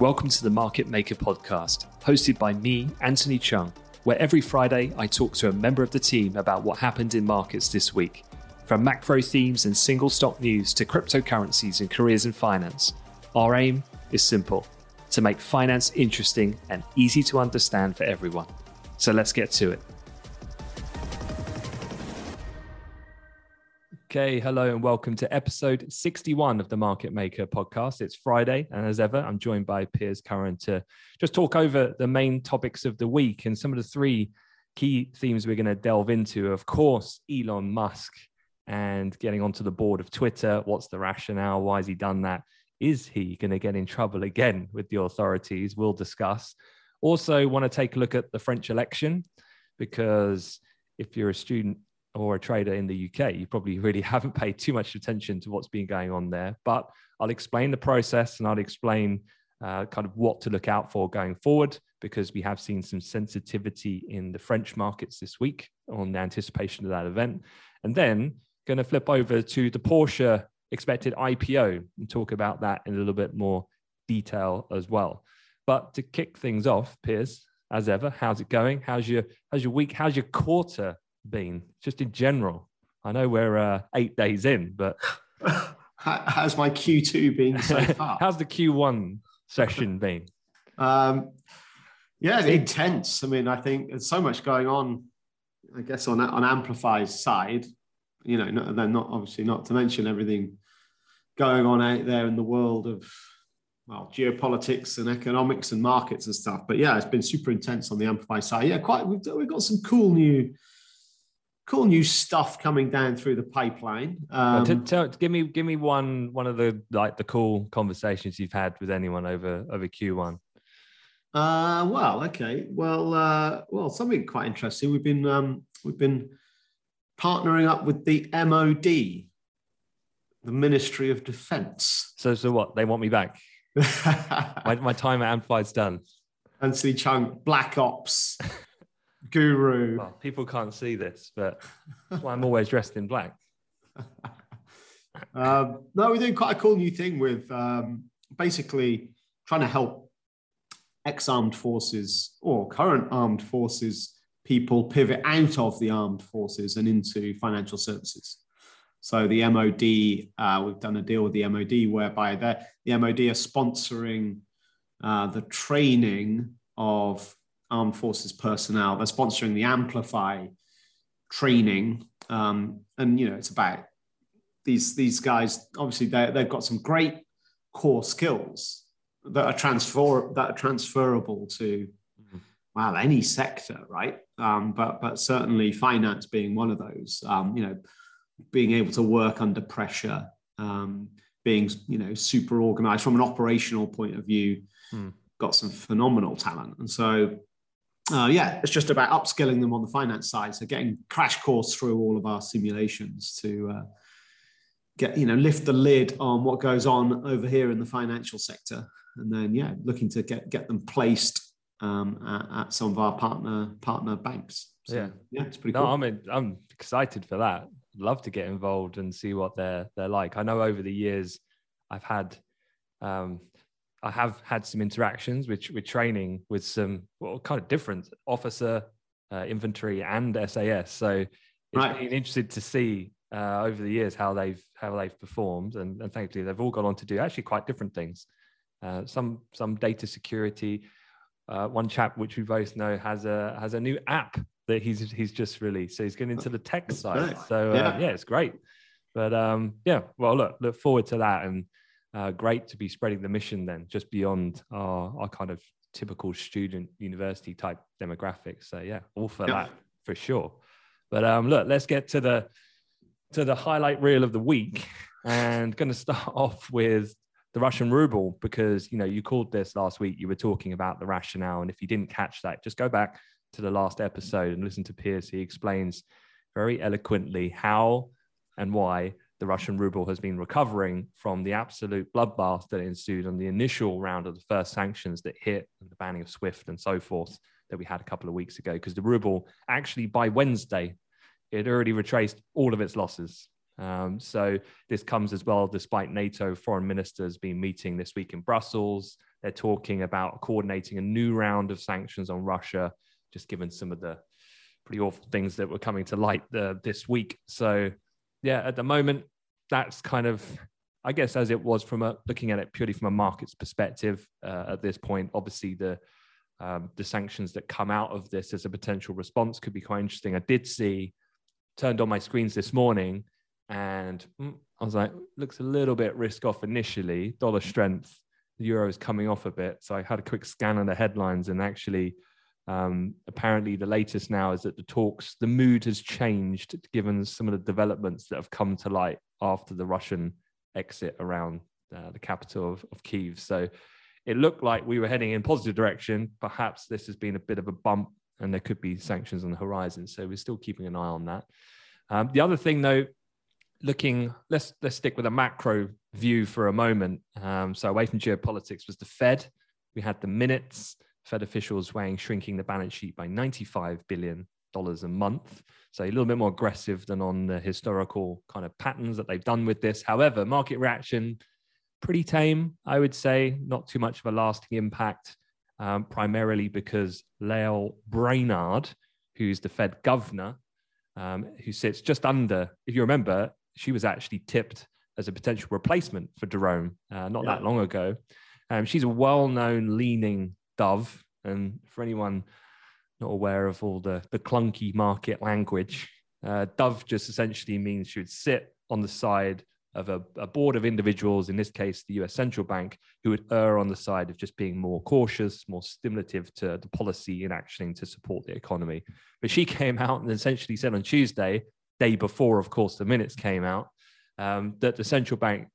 Welcome to the Market Maker podcast, hosted by me, Anthony Cheung, where every Friday I talk to a member of the team about what happened in markets this week. From macro themes and single stock news to cryptocurrencies and careers in finance, our aim is simple to make finance interesting and easy to understand for everyone. So let's get to it. Okay, hello and welcome to episode 61 of the Market Maker podcast. It's Friday, and as ever, I'm joined by Piers Curran to just talk over the main topics of the week and some of the three key themes we're going to delve into. Of course, Elon Musk and getting onto the board of Twitter. What's the rationale? Why has he done that? Is he going to get in trouble again with the authorities? We'll discuss. Also, want to take a look at the French election because if you're a student or a trader in the UK, you probably really haven't paid too much attention to what's been going on there. But I'll explain the process and I'll explain uh, kind of what to look out for going forward because we have seen some sensitivity in the French markets this week on the anticipation of that event. And then going to flip over to the Porsche expected IPO and talk about that in a little bit more detail as well. But to kick things off, Piers, as ever, how's it going? How's your how's your week? How's your quarter been? Just in general. I know we're uh, eight days in, but How's my Q2 been so far? how's the Q1 session been? um, yeah, it's intense. I mean, I think there's so much going on. I guess on on Amplify's side, you know, not, then not obviously not to mention everything going on out there in the world of well geopolitics and economics and markets and stuff. But yeah, it's been super intense on the Amplify side. Yeah, quite. We've, we've got some cool new. Cool new stuff coming down through the pipeline. Um, t- tell, give me give me one one of the like the cool conversations you've had with anyone over over Q1. Uh, well, okay. Well, uh, well, something quite interesting. We've been um, we've been partnering up with the MOD, the Ministry of Defence. So so what? They want me back. My, my time at Amplify's done. Anthony Cheung, Black Ops, Guru. Well, people can't see this, but that's why I'm always dressed in black. Um, no, we're doing quite a cool new thing with um, basically trying to help ex-armed forces or current armed forces people pivot out of the armed forces and into financial services. So the MOD, uh, we've done a deal with the MOD whereby the MOD are sponsoring uh, the training of armed forces personnel. They're sponsoring the Amplify training, um, and you know it's about these these guys. Obviously, they they've got some great core skills that are transfer that are transferable to well any sector, right? Um, but but certainly finance being one of those. Um, you know, being able to work under pressure, um, being you know super organized from an operational point of view, Hmm. got some phenomenal talent, and so. Uh, yeah, it's just about upskilling them on the finance side. So getting crash course through all of our simulations to uh, get you know lift the lid on what goes on over here in the financial sector, and then yeah, looking to get get them placed um, at, at, some of our partner partner banks. So, yeah, yeah, it's pretty no, cool. I'm I'm excited for that. love to get involved and see what they're they're like. I know over the years, I've had. Um, I have had some interactions with, with training with some well, kind of different officer, uh, infantry, and SAS. So it's right. been interesting to see uh, over the years how they've how they've performed, and, and thankfully they've all gone on to do actually quite different things. Uh, some some data security. Uh, one chap, which we both know, has a has a new app that he's he's just released. So he's getting into the tech side. So uh, yeah. yeah, it's great. But um, yeah, well, look look forward to that, and uh, great to be spreading the mission then just beyond our our kind of typical student university type demographics. So yeah, all for yeah. that for sure. But um, look, let's get to the to the highlight reel of the week and going to start off with the Russian ruble because you know you called this last week. You were talking about the rationale, and if you didn't catch that, just go back to the last episode and listen to Piers. He explains very eloquently how and why the Russian ruble has been recovering from the absolute bloodbath that ensued on the initial round of the first sanctions that hit the banning of SWIFT and so forth that we had a couple of weeks ago. Because the ruble actually by Wednesday it already retraced all of its losses. Um, so this comes as well, despite NATO foreign ministers being meeting this week in Brussels. They're talking about coordinating a new round of sanctions on Russia, just given some of the pretty awful things that were coming to light uh, this week. So yeah, at the moment, that's kind of, I guess, as it was from a looking at it purely from a market's perspective uh, at this point. Obviously, the um, the sanctions that come out of this as a potential response could be quite interesting. I did see turned on my screens this morning and mm, I was like, looks a little bit risk off initially. Dollar strength, the euro is coming off a bit. So I had a quick scan of the headlines and actually, um, apparently, the latest now is that the talks, the mood has changed given some of the developments that have come to light after the Russian exit around uh, the capital of, of Kiev. So it looked like we were heading in positive direction. Perhaps this has been a bit of a bump and there could be sanctions on the horizon. So we're still keeping an eye on that. Um, the other thing, though, looking let's let's stick with a macro view for a moment. Um, so away from geopolitics was the Fed. We had the minutes. Fed officials weighing shrinking the balance sheet by 95 billion dollars a month. So a little bit more aggressive than on the historical kind of patterns that they've done with this. However, market reaction pretty tame, I would say, not too much of a lasting impact um, primarily because Lael Brainard, who's the Fed governor, um, who sits just under, if you remember, she was actually tipped as a potential replacement for Jerome uh, not yeah. that long ago. Um, she's a well known leaning dove. And for anyone not aware of all the, the clunky market language, uh, dove just essentially means she would sit on the side of a, a, board of individuals, in this case, the US central bank, who would err on the side of just being more cautious, more stimulative to the policy in actioning to support the economy. But she came out and essentially said on Tuesday, day before, of course, the minutes came out, um, that the central bank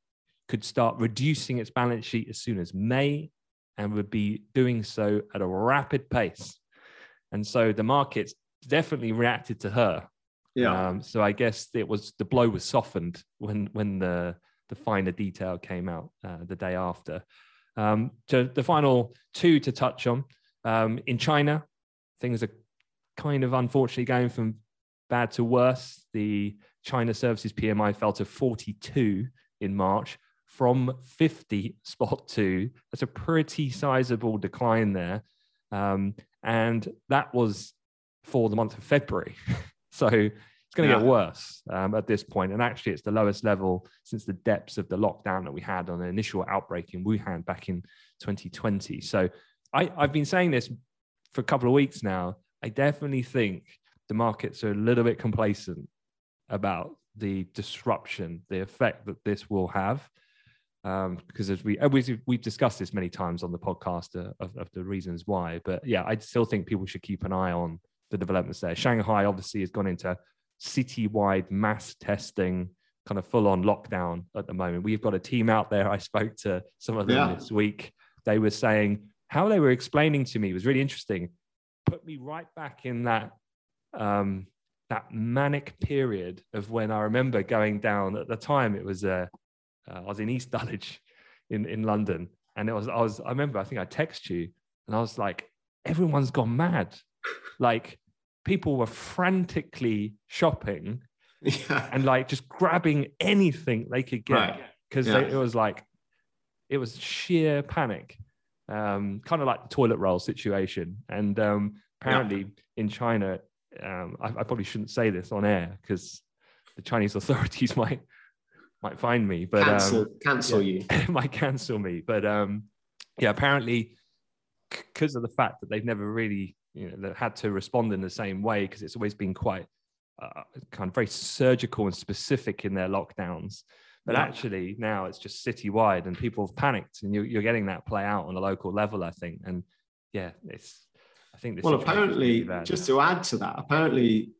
could start reducing its balance sheet as soon as May and would be doing so at a rapid pace. And so the markets definitely reacted to her yeah. Um, so I guess it was the blow was softened when when the the finer detail came out uh, the day after. Um, to the final two to touch on um, in China, things are kind of unfortunately going from bad to worse. The China Services PMI fell to 42 in March from 50 spot two. That's a pretty sizable decline there. Um, and that was for the month of February. So it's going to yeah. get worse um, at this point. And actually, it's the lowest level since the depths of the lockdown that we had on the initial outbreak in Wuhan back in 2020. So I, I've been saying this for a couple of weeks now. I definitely think the markets are a little bit complacent about the disruption, the effect that this will have. Um, because as we we've, we've discussed this many times on the podcast uh, of, of the reasons why, but yeah, I still think people should keep an eye on the developments there. Shanghai obviously has gone into citywide mass testing, kind of full on lockdown at the moment. We've got a team out there. I spoke to some of them yeah. this week. They were saying how they were explaining to me was really interesting. Put me right back in that um, that manic period of when I remember going down at the time. It was uh, uh, I was in East Dulwich in in London, and it was I was I remember I think I texted you, and I was like, everyone's gone mad, like people were frantically shopping yeah. and like just grabbing anything they could get because Yeah. it was like it was sheer panic um, kind of like the toilet roll situation. And um, apparently in china um, I, I probably shouldn't say this on air because the chinese authorities might might find me but cancel, um, cancel you. might cancel me but um, yeah apparently because of the fact that they've never really you know had to respond in the same way because it's always been quite uh, kind of very surgical and specific in their lockdowns. But Yeah. actually, now it's just citywide, and people have panicked, and you, you're getting that play out on a local level, I think. And yeah, it's. I think this. Well, apparently, really just to add to that, apparently,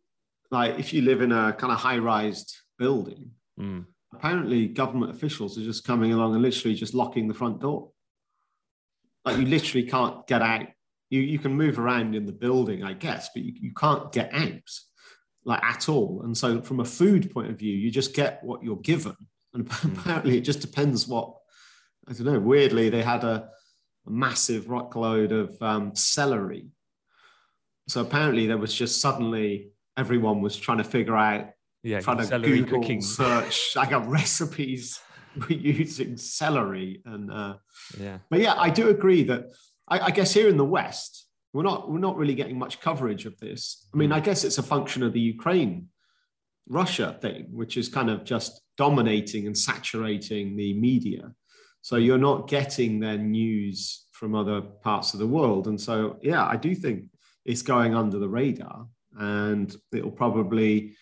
like if you live in a kind of high-rised building, Mm. Apparently government officials are just coming along and literally just locking the front door. Like you literally can't get out. You you can move around in the building, I guess, but you, you can't get out like at all. And so from a food point of view, you just get what you're given. And apparently it just depends what I don't know. Weirdly, they had a, a massive rockload of um, celery. So apparently there was just suddenly everyone was trying to figure out yeah, trying to Google cooking. search. I got recipes using celery, and uh, Yeah, but yeah, I do agree that I, I guess here in the West we're not we're not really getting much coverage of this. I mean, I guess it's a function of the Ukraine Russia thing, which is kind of just dominating and saturating the media. So you're not getting their news from other parts of the world, and so yeah, I do think it's going under the radar, and it'll probably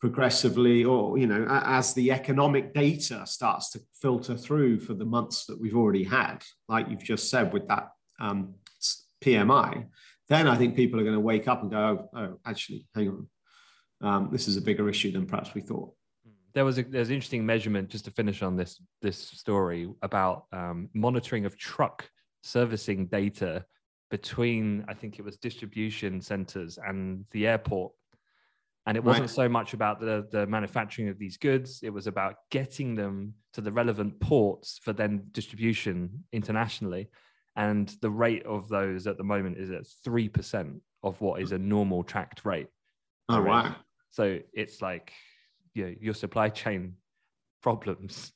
progressively or you know as the economic data starts to filter through for the months that we've already had like you've just said with that um, pmi then i think people are going to wake up and go oh, oh actually hang on um, this is a bigger issue than perhaps we thought there was a there's an interesting measurement just to finish on this this story about um, monitoring of truck servicing data between I think it was distribution centers and the airport. And it wasn't Right. so much about the, the manufacturing of these goods, it was about getting them to the relevant ports for then distribution internationally. And the rate of those at the moment is at 3% of what is a normal tracked rate. oh Correct. wow So it's like you know, your supply chain problems.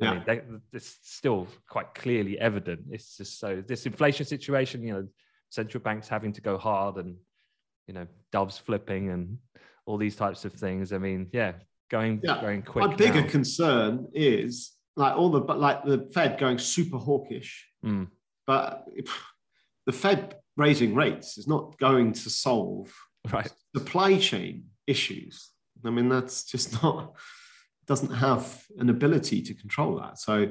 I Yeah. mean, they, it's still quite clearly evident. It's just so this inflation situation, you know, central banks having to go hard and you know, doves flipping and all these types of things. I mean, yeah, going Yeah. going quick. my bigger now. concern is like all the but like the fed going super hawkish Mm, but the fed raising rates is not going to solve right. supply chain issues. I mean, that's just not doesn't have an ability to control that. So,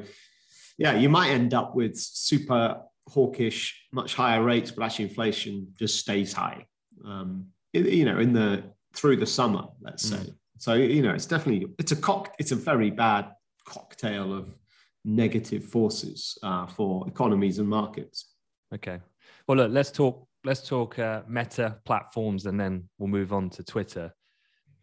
yeah, you might end up with super hawkish, much higher rates, but actually inflation just stays high. Um, you know, in the through the summer, let's say. So, you know, it's definitely it's a cock. It's a very bad cocktail of negative forces uh, for economies and markets. Okay. Well, look, let's talk. Let's talk uh, Meta platforms, and then we'll move on to Twitter.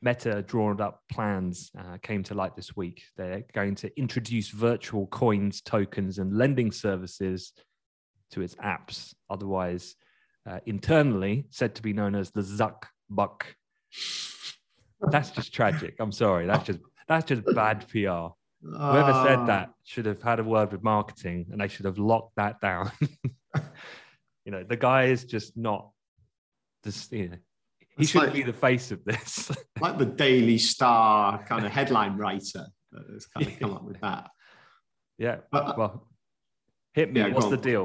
Meta drawn up plans uh, came to light this week. They're going to introduce virtual coins, tokens, and lending services to its apps. Otherwise, uh, internally said to be known as the Zuck Buck. That's just tragic. I'm sorry. That's just that's just bad PR. Whoever Ah. said that should have had a word with marketing and they should have locked that down. you know, the guy is just not just you know, he shouldn't like- be the face of this. like the Daily Star kind of headline writer that has kind of come up with that. yeah. But- Well, hit me. Yeah, What's the deal?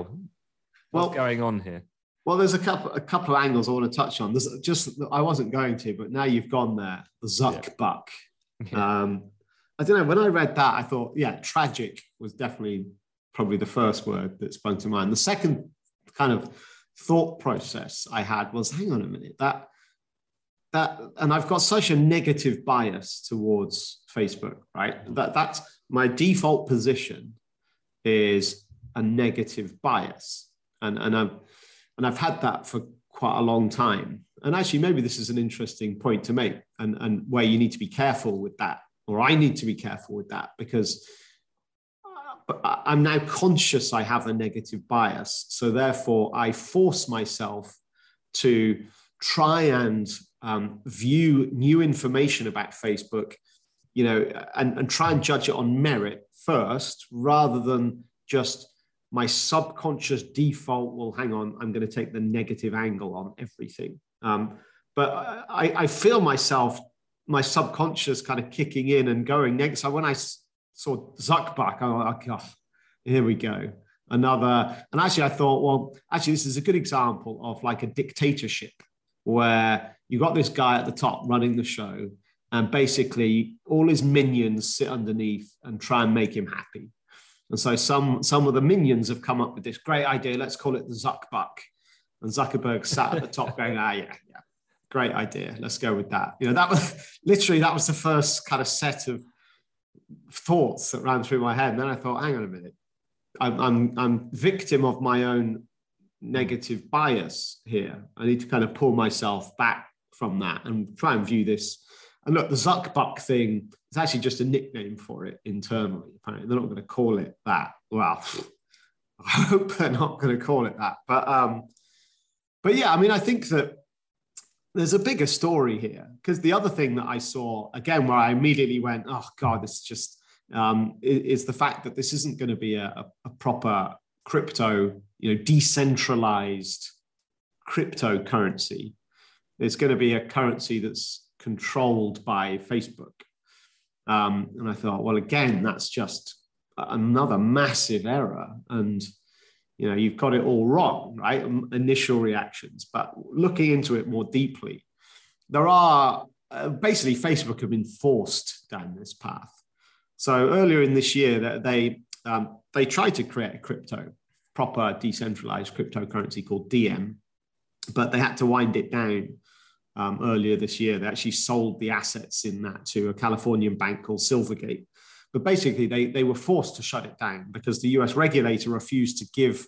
What's Well- going on here? Well, there's a couple a couple of angles I want to touch on. There's just I wasn't going to, but now you've gone there. The Zuck Buck. Yeah. Um, I don't know. When I read that, I thought, yeah, tragic was definitely probably the first word that sprung to mind. The second kind of thought process I had was, hang on a minute, that that, and I've got such a negative bias towards Facebook, right? That that's my default position is a negative bias, and and I've and I've had that for quite a long time. And actually, maybe this is an interesting point to make, and, and where you need to be careful with that, or I need to be careful with that, because uh, I'm now conscious I have a negative bias. So therefore, I force myself to try and um, view new information about Facebook, you know, and, and try and judge it on merit first, rather than just my subconscious default will hang on i'm going to take the negative angle on everything. Um, but I, I, feel myself my subconscious kind of kicking in and going next so when i saw zuckbuck i was like oh, here we go. Another and actually i thought well actually this is a good example of like a dictatorship where you got this guy at the top running the show and basically all his minions sit underneath and try and make him happy and so some some of the minions have come up with this great idea. Let's call it the Zuckbuck. And Zuckerberg sat at the top going, ah, yeah, yeah, great idea. Let's go with that. You know, that was literally that was the first kind of set of thoughts that ran through my head. And then I thought, hang on a minute, I'm I'm, I'm victim of my own negative bias here. I need to kind of pull myself back from that and try and view this and look, the Zuckbuck thing is actually just a nickname for it internally. Apparently, they're not going to call it that. Well, I hope they're not going to call it that. But um, but yeah, I mean, I think that there's a bigger story here because the other thing that I saw again, where I immediately went, oh god, this is just um, is, the fact that this isn't going to be a, a proper crypto, you know, decentralized cryptocurrency. It's going to be a currency that's controlled by Facebook. Um, and I thought, well, again, that's just another massive error. And you know, you've got it all wrong, right? Initial reactions, but looking into it more deeply, there are uh, basically Facebook have been forced down this path. So earlier in this year, that they um, they tried to create a crypto, proper decentralized cryptocurrency called Diem, but they had to wind it down um, earlier this year. They actually sold the assets in that to a Californian bank called Silvergate. But basically, they, they were forced to shut it down because the US regulator refused to give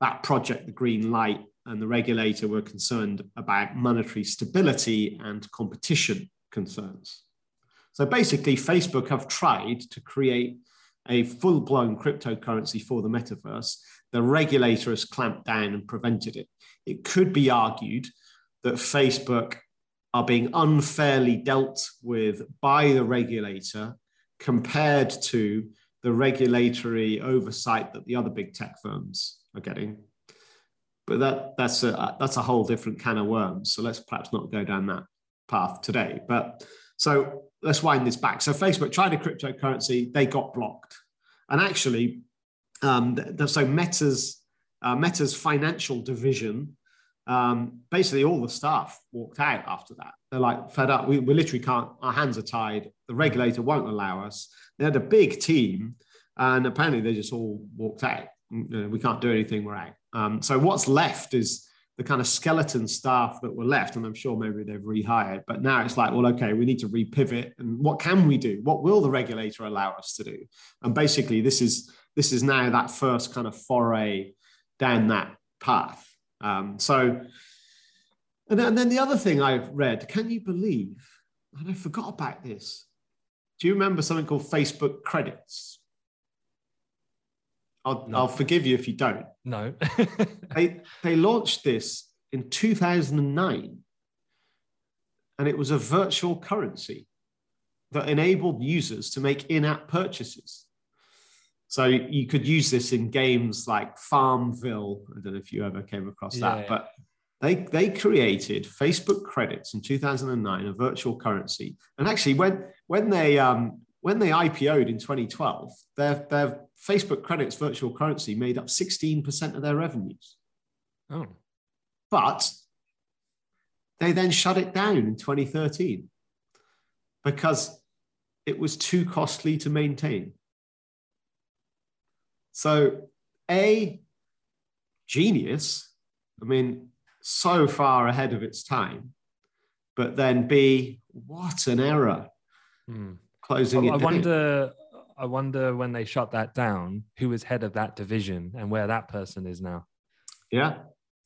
that project the green light. And the regulator were concerned about monetary stability and competition concerns. So basically, Facebook have tried to create a full blown cryptocurrency for the metaverse. The regulator has clamped down and prevented it. It could be argued that Facebook are being unfairly dealt with by the regulator compared to the regulatory oversight that the other big tech firms are getting. But that, that's, a, that's a whole different can of worms. So let's perhaps not go down that path today. But so let's wind this back. So Facebook tried a cryptocurrency, they got blocked. And actually, um, so Meta's, uh, Meta's financial division um, basically all the staff walked out after that. They're like fed up. We, we literally can't. Our hands are tied. The regulator won't allow us. They had a big team, and apparently they just all walked out. Mm, we can't do anything. We're out. Um, so what's left is the kind of skeleton staff that were left, and I'm sure maybe they've rehired. But now it's like, well, okay, we need to repivot, and what can we do? What will the regulator allow us to do? And basically, this is this is now that first kind of foray down that path. Um, so, and then, and then the other thing I've read, can you believe? And I forgot about this. Do you remember something called Facebook credits? I'll, no. I'll forgive you if you don't. No. they, they launched this in 2009, and it was a virtual currency that enabled users to make in app purchases. So you could use this in games like Farmville. I don't know if you ever came across that, yeah. but they they created Facebook credits in 2009, a virtual currency. And actually, when when they um, when they IPO'd in 2012, their their Facebook credits virtual currency made up 16% of their revenues. Oh, but they then shut it down in 2013 because it was too costly to maintain. So, A, genius. I mean, so far ahead of its time. But then B, what an error. Hmm. Closing well, it I down. wonder I wonder when they shut that down, who was head of that division and where that person is now. Yeah.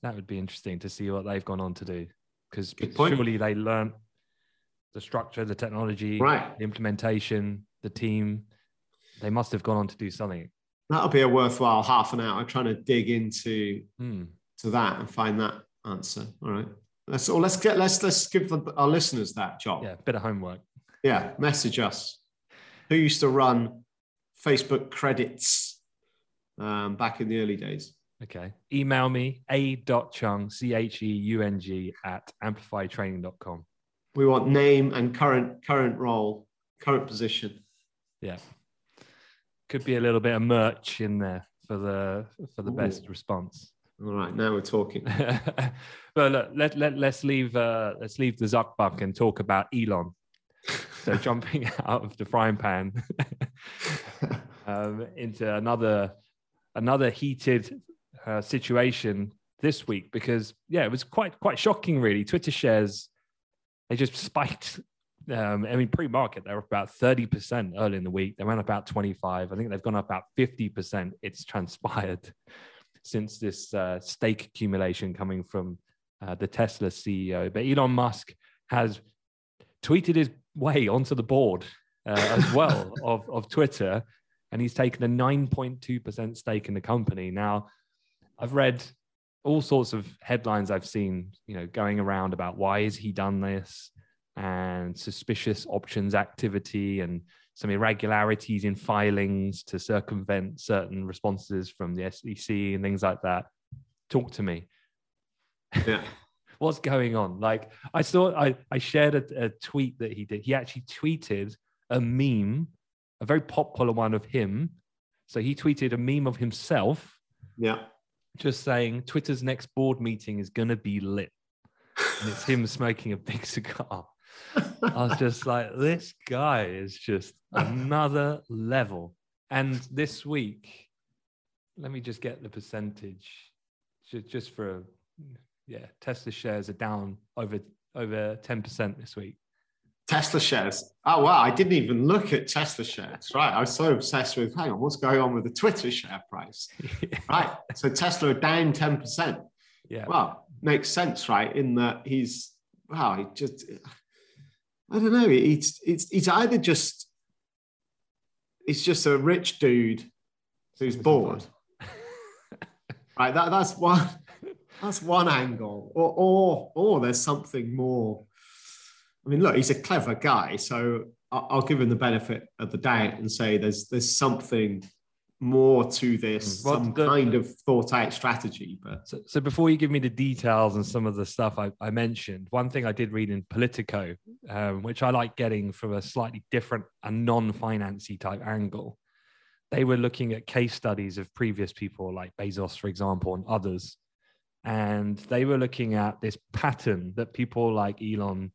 That would be interesting to see what they've gone on to do because surely they learned the structure, the technology, Right. the implementation, the team. They must have gone on to do something. That'll be a worthwhile half an hour trying to dig into Hmm. to that and find that answer. All right. Let's or let's get let's let's give the, our listeners that job. Yeah, bit of homework. Yeah, message us. Who used to run Facebook credits um, back in the early days? Okay. Email me a.chung, C H E U N G, at amplifytraining.com. We want name and current current role, current position. Yeah. Could be a little bit of merch in there for the for the best response. All right, now we're talking. but look, let, let, let's leave uh, let's leave the Zuckbuck and talk about Elon. So jumping out of the frying pan um, into another another heated uh, situation this week because yeah, it was quite quite shocking really. Twitter shares they just spiked. Um, I mean, pre-market they were about thirty percent early in the week. They ran about twenty-five. I think they've gone up about fifty percent. It's transpired since this uh, stake accumulation coming from uh, the Tesla CEO. But Elon Musk has tweeted his way onto the board uh, as well of, of Twitter, and he's taken a 9.2% stake in the company. Now, I've read all sorts of headlines I've seen, you know, going around about why has he done this and suspicious options activity and some irregularities in filings to circumvent certain responses from the SEC and things like that. Talk to me. Yeah. What's going on? Like I saw, I, I shared a, a tweet that he did. He actually tweeted a meme, a very popular one of him. So he tweeted a meme of himself Yeah. just saying Twitter's next board meeting is going to be lit. And it's him smoking a big cigar. I was just like, this guy is just another level. And this week, let me just get the percentage just for, a, yeah, Tesla shares are down over over 10% this week. Tesla shares. Oh wow, I didn't even look at Tesla shares. Right. I was so obsessed with hang on, what's going on with the Twitter share price? Right. So Tesla are down 10%. yeah. Well, makes sense, right? In that he's wow, he just I don't know. He's it's he's either just he's just a rich dude who's bored. Right. That, that's one that's one angle. Or or or there's something more. I mean, look, he's a clever guy, so I'll, I'll give him the benefit of the doubt and say there's there's something more to this, Mm. Well, some the- kind of thought out strategy. But So, so before you give me the details and some of the stuff I, I mentioned, one thing I did read in Politico, um, which I like getting from a slightly different and non-financy type angle, they were looking at case studies of previous people like Bezos, for example, and others, and they were looking at this pattern that people like Elon,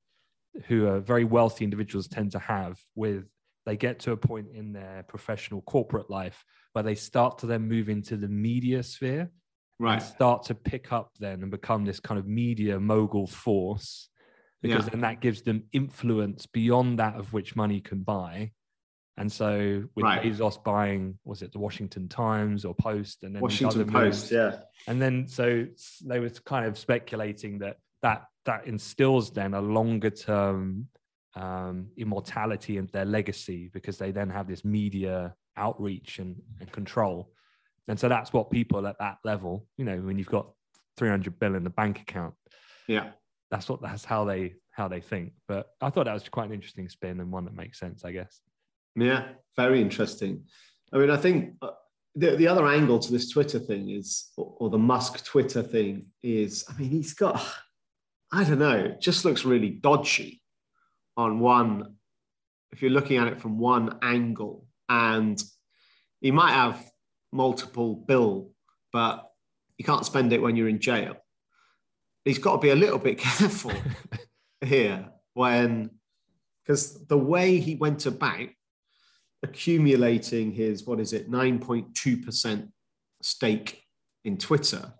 who are very wealthy individuals, tend to have with they get to a point in their professional corporate life where they start to then move into the media sphere right. start to pick up then and become this kind of media mogul force because Yeah. then that gives them influence beyond that of which money can buy. And so with Right. Bezos buying, was it the Washington Times or Post and then Washington other Post, moves. yeah. And then so they were kind of speculating that that that instills then a longer term um, immortality and their legacy because they then have this media outreach and, and control. And so that's what people at that level, you know, when you've got 300 bill in the bank account, Yeah. that's what that's how they how they think. But I thought that was quite an interesting spin and one that makes sense, I guess. Yeah. Very interesting. I mean, I think uh, the, the other angle to this Twitter thing is, or, or the Musk Twitter thing is, I mean, he's got, I don't know, it just looks really dodgy on one, if you're looking at it from one angle. And you might have multiple bill, but you can't spend it when you're in jail. He's got to be a little bit careful here when, because the way he went about accumulating his, what is it, 9.2% stake in Twitter,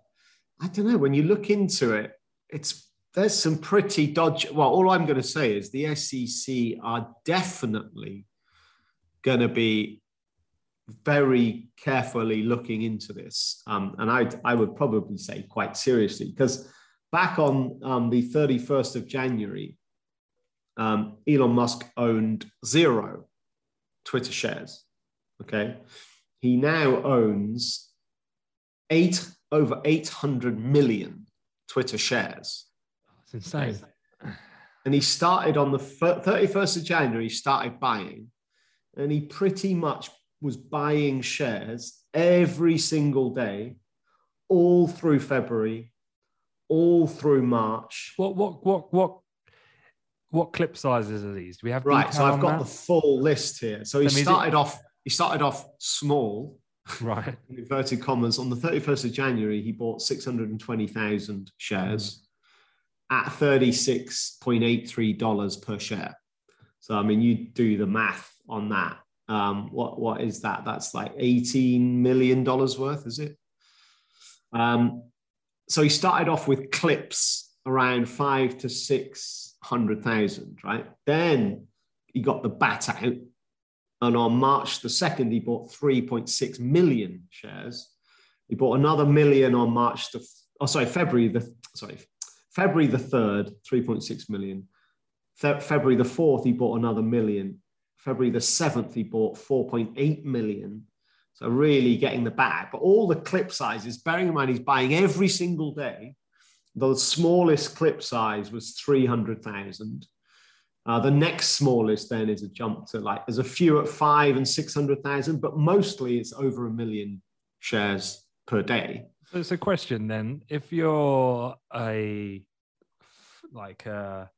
I don't know, when you look into it, it's there's some pretty dodgy. Well, all I'm going to say is the SEC are definitely going to be very carefully looking into this, um, and I I would probably say quite seriously because back on um, the 31st of January, um, Elon Musk owned zero Twitter shares. Okay, he now owns eight over 800 million Twitter shares. It's insane. And he started on the 31st of January, he started buying, and he pretty much was buying shares every single day, all through February, all through March. What what what what what clip sizes are these? Do we have right? So I've got that? the full list here. So he So is it- started off. He started off small, right. in inverted commas. On the 31st of January, he bought 620,000 shares at $36.83 per share. So, I mean, you do the math on that. Um, what, what is that? That's like $18 million worth, is it? Um, so he started off with clips around five to 600,000, right? Then he got the bat out. And on March the 2nd, he bought 3.6 million shares. He bought another million on March the, oh, sorry, February the, sorry, February the 3rd, 3.6 million. Fe- February the 4th, he bought another million. February the 7th, he bought 4.8 million. So really getting the bag. But all the clip sizes, bearing in mind he's buying every single day, the smallest clip size was 300,000. Uh, the next smallest then is a jump to like, there's a few at five and 600,000, but mostly it's over a million shares per day. So it's a question then. If you're a like a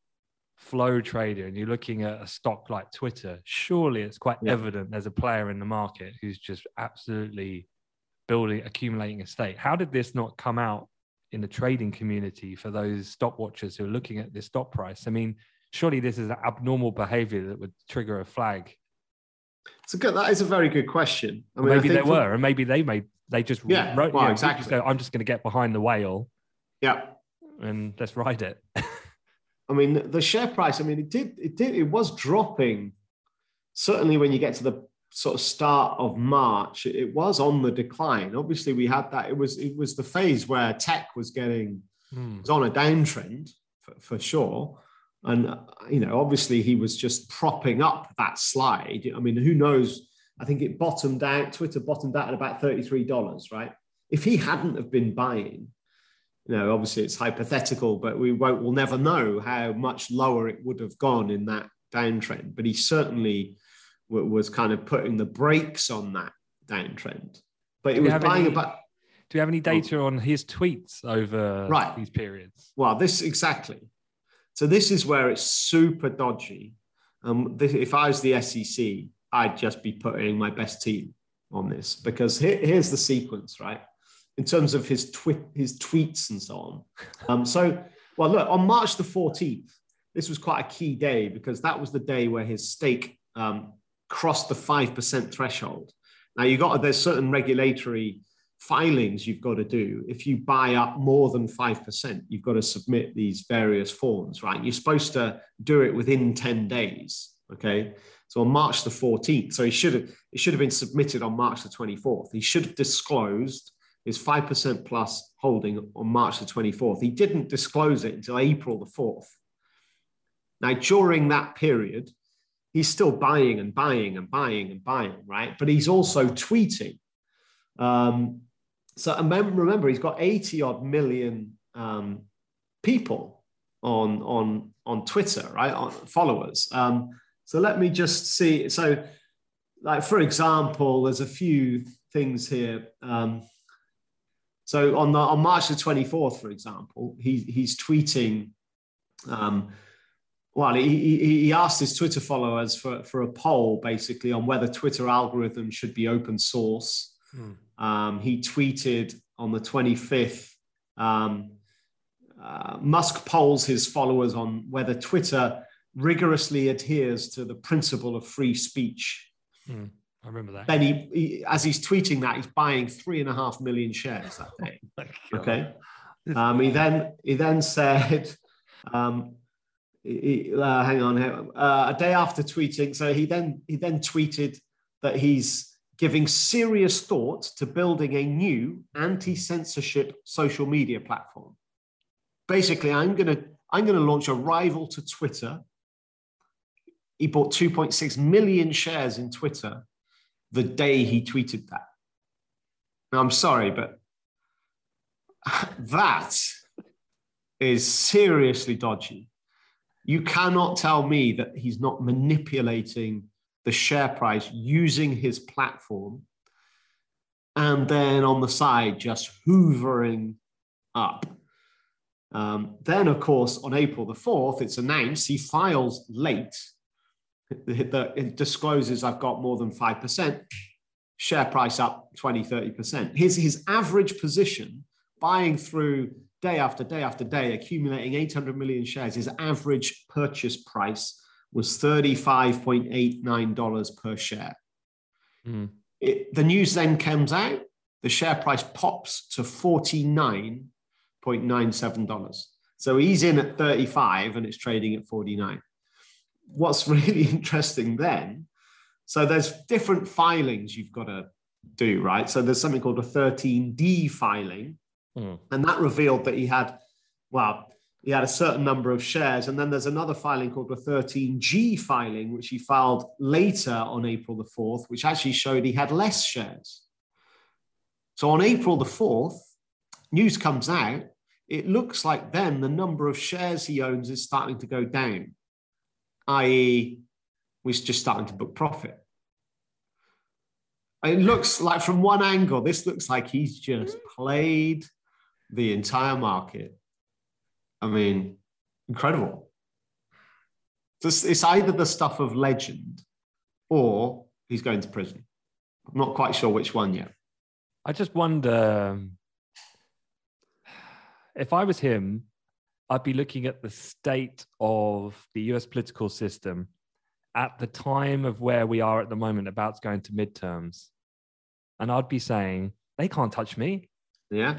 flow trader and you're looking at a stock like Twitter, surely it's quite Yeah. evident there's a player in the market who's just absolutely building, accumulating a stake. How did this not come out in the trading community for those stop watchers who are looking at this stock price? I mean, surely this is an abnormal behavior that would trigger a flag. It's a good, that is a very good question. I mean, I maybe from- were, and maybe they made they just Yeah, wrote, well, exactly. so I'm just going to get behind the whale Yeah. and let's ride it. I mean, the share price, I mean, it did, it did, it was dropping. Certainly when you get to the sort of start of March, it- was on the decline. Obviously, we had that. It was, it was the phase where tech was getting, Hmm. was on a downtrend for, for sure. And, you know, obviously he was just propping up that slide. I mean, who knows? I think it bottomed out, Twitter bottomed out at about $33, right? If he hadn't have been buying, you know, obviously it's hypothetical, but we won't, we'll never know how much lower it would have gone in that downtrend. But he certainly w- was kind of putting the brakes on that downtrend. But it was buying any- about, Do you have any data on his tweets over Right. these periods? well, this exactly. So this is where it's super dodgy. Um, this, if I was the SEC, I'd just be putting my best team on this because here, here's the sequence, right? In terms of his twi- his tweets and so on. Um, so, well, look, on March the 14th, this was quite a key day because that was the day where his stake um, crossed the 5% threshold. Now, you got there's certain regulatory filings you've got to do. If you buy up more than 5%, you've got to submit these various forms, right? You're supposed to do it within 10 days. Okay. So on March the 14th, so he should have it should have been submitted on March the 24th. He should have disclosed his 5% plus holding on March the 24th. He didn't disclose it until April the 4th. Now, during that period, he's still buying and buying and buying and buying, right? But he's also tweeting. Um, so remember, he's got 80 odd million um, people on, on, on Twitter, right? On followers. Um, so let me just see. So, like, for example, there's a few things here. Um, so on, the, on March the 24th, for example, he, he's tweeting. Um, well, he, he, he asked his Twitter followers for, for a poll basically on whether Twitter algorithms should be open source. Hmm. Um, he tweeted on the 25th um, uh, Musk polls his followers on whether Twitter rigorously adheres to the principle of free speech. Hmm. I remember that. Then he, he, as he's tweeting that, he's buying three and a half million shares that day. Okay. Um, he then he then said, um, he- uh, "Hang on, here. Uh, a day after tweeting." So he then he then tweeted that he's giving serious thought to building a new anti-censorship social media platform. Basically, I'm to I'm going to launch a rival to Twitter. He bought 2.6 million shares in Twitter the day he tweeted that. Now, I'm sorry, but that is seriously dodgy. You cannot tell me that he's not manipulating the share price using his platform and then on the side just hoovering up. Um, then, of course, on April the 4th, it's announced he files late. It, discloses I've got more than 5%, share price up 20, 30%. His, his average position, buying through day after day after day, accumulating 800 million shares, his average purchase price was $35.89 per share. Mm. It, the news then comes out, the share price pops to $49.97. So he's in at 35 and it's trading at 49. What's really interesting then, so there's different filings you've got to do, right? So there's something called a 13D filing, mm. and that revealed that he had, well, he had a certain number of shares. And then there's another filing called the 13G filing, which he filed later on April the 4th, which actually showed he had less shares. So on April the 4th, news comes out. It looks like then the number of shares he owns is starting to go down, i.e., we're just starting to book profit. It looks like, from one angle, this looks like he's just mm. played the entire market I mean, incredible. It's, it's either the stuff of legend or he's going to prison. I'm not quite sure which one yet. I just wonder if I was him, I'd be looking at the state of the US political system at the time of where we are at the moment, about to go into midterms. And I'd be saying, they can't touch me. Yeah.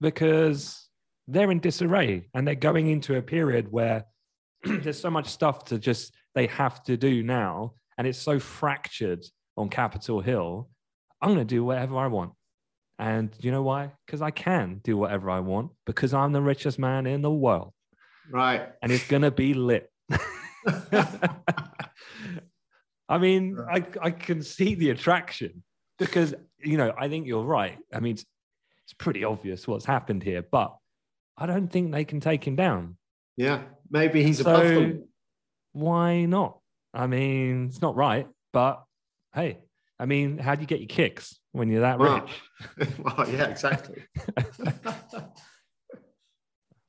Because they're in disarray and they're going into a period where there's so much stuff to just they have to do now and it's so fractured on capitol hill i'm going to do whatever i want and you know why? Because i can do whatever i want because i'm the richest man in the world. Right. And it's going to be lit. I mean I, I can see the attraction because you know i think you're right. I mean it's, it's pretty obvious what's happened here but I don't think they can take him down. Yeah, maybe he's so, above them. Why not? I mean, it's not right, but hey, I mean, how do you get your kicks when you're that well, rich? well, yeah, exactly.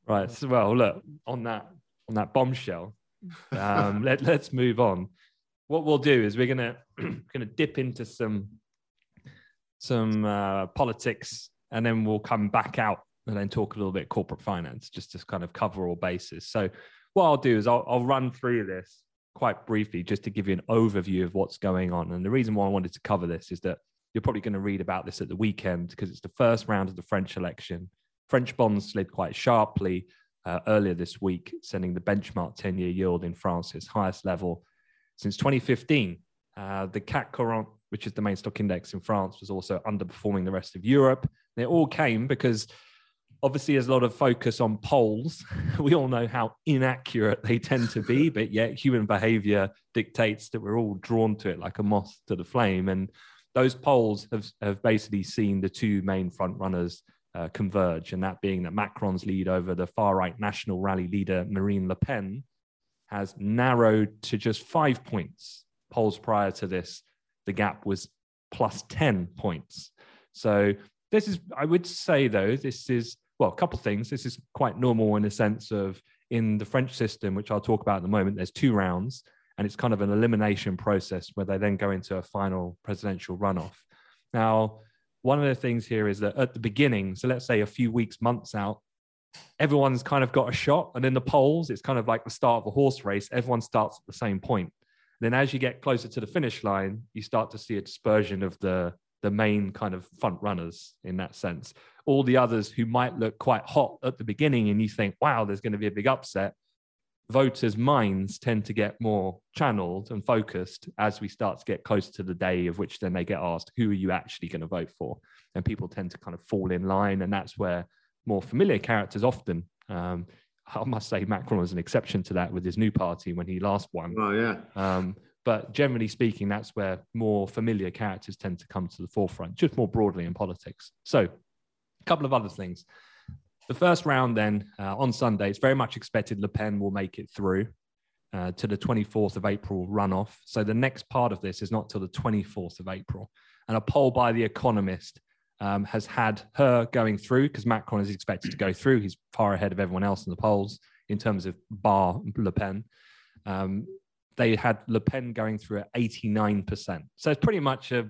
right. So, well, look on that on that bombshell. Um, let, let's move on. What we'll do is we're gonna gonna dip into some some uh, politics, and then we'll come back out and then talk a little bit corporate finance just to kind of cover all bases. So what I'll do is I'll, I'll run through this quite briefly just to give you an overview of what's going on. And the reason why I wanted to cover this is that you're probably going to read about this at the weekend because it's the first round of the French election. French bonds slid quite sharply uh, earlier this week, sending the benchmark 10 year yield in France its highest level since 2015. Uh, the CAC 40, which is the main stock index in France, was also underperforming the rest of Europe. And it all came because obviously there's a lot of focus on polls we all know how inaccurate they tend to be but yet human behavior dictates that we're all drawn to it like a moth to the flame and those polls have, have basically seen the two main front runners uh, converge and that being that macron's lead over the far right national rally leader marine le pen has narrowed to just five points. Polls prior to this the gap was plus 10 points. So this is i would say though this is well, a couple of things. This is quite normal in the sense of in the French system, which I'll talk about in a moment, there's two rounds and it's kind of an elimination process where they then go into a final presidential runoff. Now, one of the things here is that at the beginning, so let's say a few weeks, months out, everyone's kind of got a shot. And in the polls, it's kind of like the start of a horse race. Everyone starts at the same point. Then as you get closer to the finish line, you start to see a dispersion of the the main kind of front runners in that sense. All the others who might look quite hot at the beginning and you think, wow, there's going to be a big upset, voters' minds tend to get more channeled and focused as we start to get closer to the day of which then they get asked, who are you actually going to vote for? And people tend to kind of fall in line. And that's where more familiar characters often, um, I must say, Macron was an exception to that with his new party when he last won. Oh, yeah. Um, but generally speaking, that's where more familiar characters tend to come to the forefront, just more broadly in politics. So, a couple of other things. The first round, then uh, on Sunday, it's very much expected Le Pen will make it through uh, to the 24th of April runoff. So the next part of this is not till the 24th of April. And a poll by The Economist um, has had her going through because Macron is expected to go through. He's far ahead of everyone else in the polls in terms of bar Le Pen. Um, they had Le Pen going through at 89%. So it's pretty much a,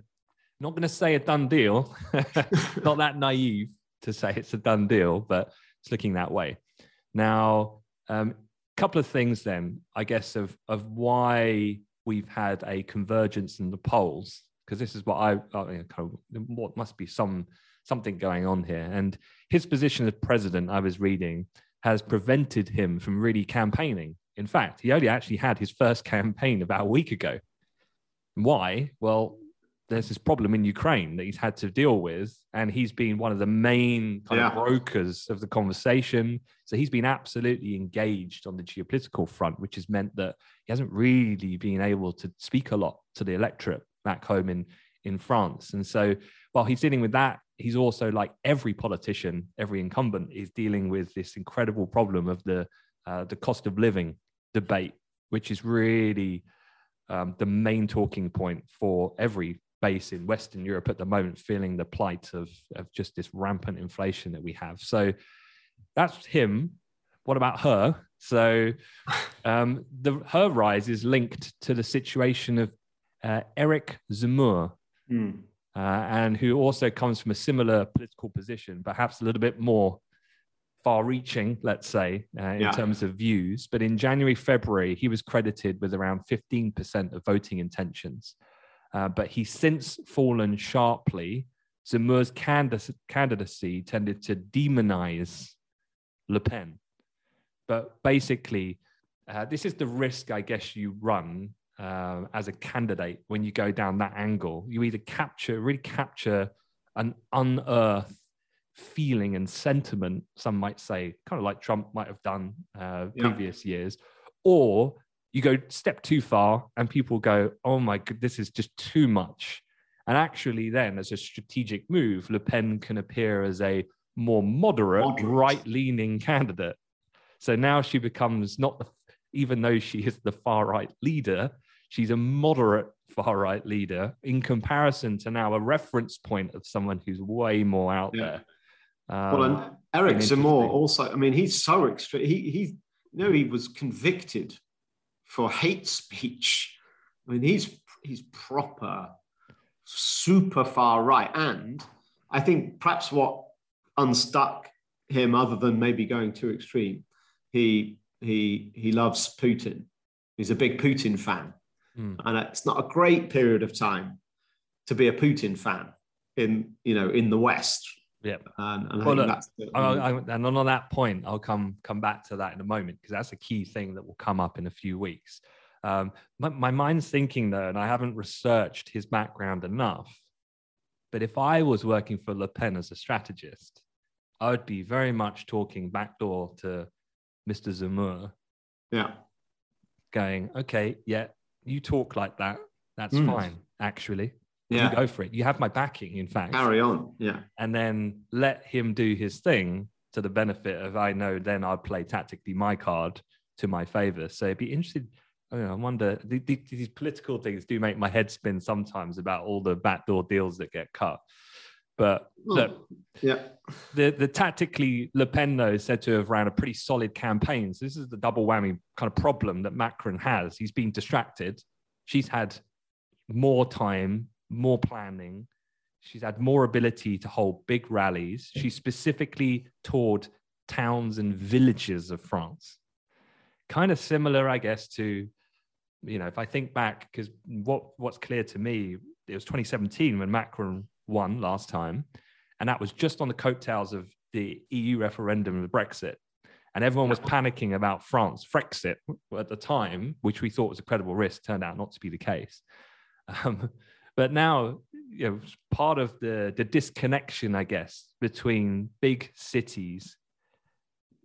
not going to say a done deal, not that naive, to say it's a done deal, but it's looking that way. Now, a um, couple of things then, I guess, of, of why we've had a convergence in the polls, because this is what I, I mean, kind of, what must be some something going on here. And his position as president, I was reading, has prevented him from really campaigning. In fact, he only actually had his first campaign about a week ago. Why? Well, there's this problem in Ukraine that he's had to deal with, and he's been one of the main kind yeah. of brokers of the conversation. So he's been absolutely engaged on the geopolitical front, which has meant that he hasn't really been able to speak a lot to the electorate back home in in France. And so while he's dealing with that, he's also like every politician, every incumbent is dealing with this incredible problem of the uh, the cost of living debate, which is really um, the main talking point for every base in Western Europe at the moment, feeling the plight of, of just this rampant inflation that we have. So that's him. What about her? So um, the, her rise is linked to the situation of uh, Eric Zemmour, mm. uh, and who also comes from a similar political position, perhaps a little bit more far-reaching, let's say, uh, in yeah. terms of views. But in January, February, he was credited with around 15% of voting intentions. Uh, but he's since fallen sharply. Zemmour's candidacy tended to demonize Le Pen. But basically, uh, this is the risk, I guess, you run uh, as a candidate when you go down that angle. You either capture, really capture an unearthed feeling and sentiment, some might say, kind of like Trump might have done uh, previous yeah. years, or you go step too far and people go, oh my god, this is just too much. And actually, then as a strategic move, Le Pen can appear as a more moderate, moderate. right leaning candidate. So now she becomes not the, even though she is the far right leader, she's a moderate far right leader in comparison to now a reference point of someone who's way more out yeah. there. Um, well, and Eric Zemmour also, I mean, he's so extreme. He, he, you know, he was convicted for hate speech. I mean, he's he's proper, super far right, and I think perhaps what unstuck him, other than maybe going too extreme, he he he loves Putin. He's a big Putin fan, mm. and it's not a great period of time to be a Putin fan in you know in the West yeah, and, and well, look, the, I, I, and on that point, I'll come come back to that in a moment because that's a key thing that will come up in a few weeks. Um, my, my mind's thinking though, and I haven't researched his background enough. But if I was working for Le Pen as a strategist, I would be very much talking backdoor to Mr. Zemmour. Yeah. Going, okay, yeah, you talk like that. That's mm. fine, actually yeah. you go for it. You have my backing, in fact. Carry on. Yeah. And then let him do his thing to the benefit of I know then I'd play tactically my card to my favor. So it'd be interesting. I, know, I wonder these political things do make my head spin sometimes about all the backdoor deals that get cut. But oh, look, yeah, the the tactically Le Pen though is said to have ran a pretty solid campaign. So this is the double whammy kind of problem that Macron has. He's been distracted. She's had more time more planning. She's had more ability to hold big rallies. She specifically toured towns and villages of France. Kind of similar, I guess, to, you know, if I think back, because what, what's clear to me, it was 2017 when Macron won last time. And that was just on the coattails of the EU referendum of Brexit. And everyone was panicking about France, Frexit at the time, which we thought was a credible risk, turned out not to be the case. Um, but now, you know, part of the, the disconnection, I guess, between big cities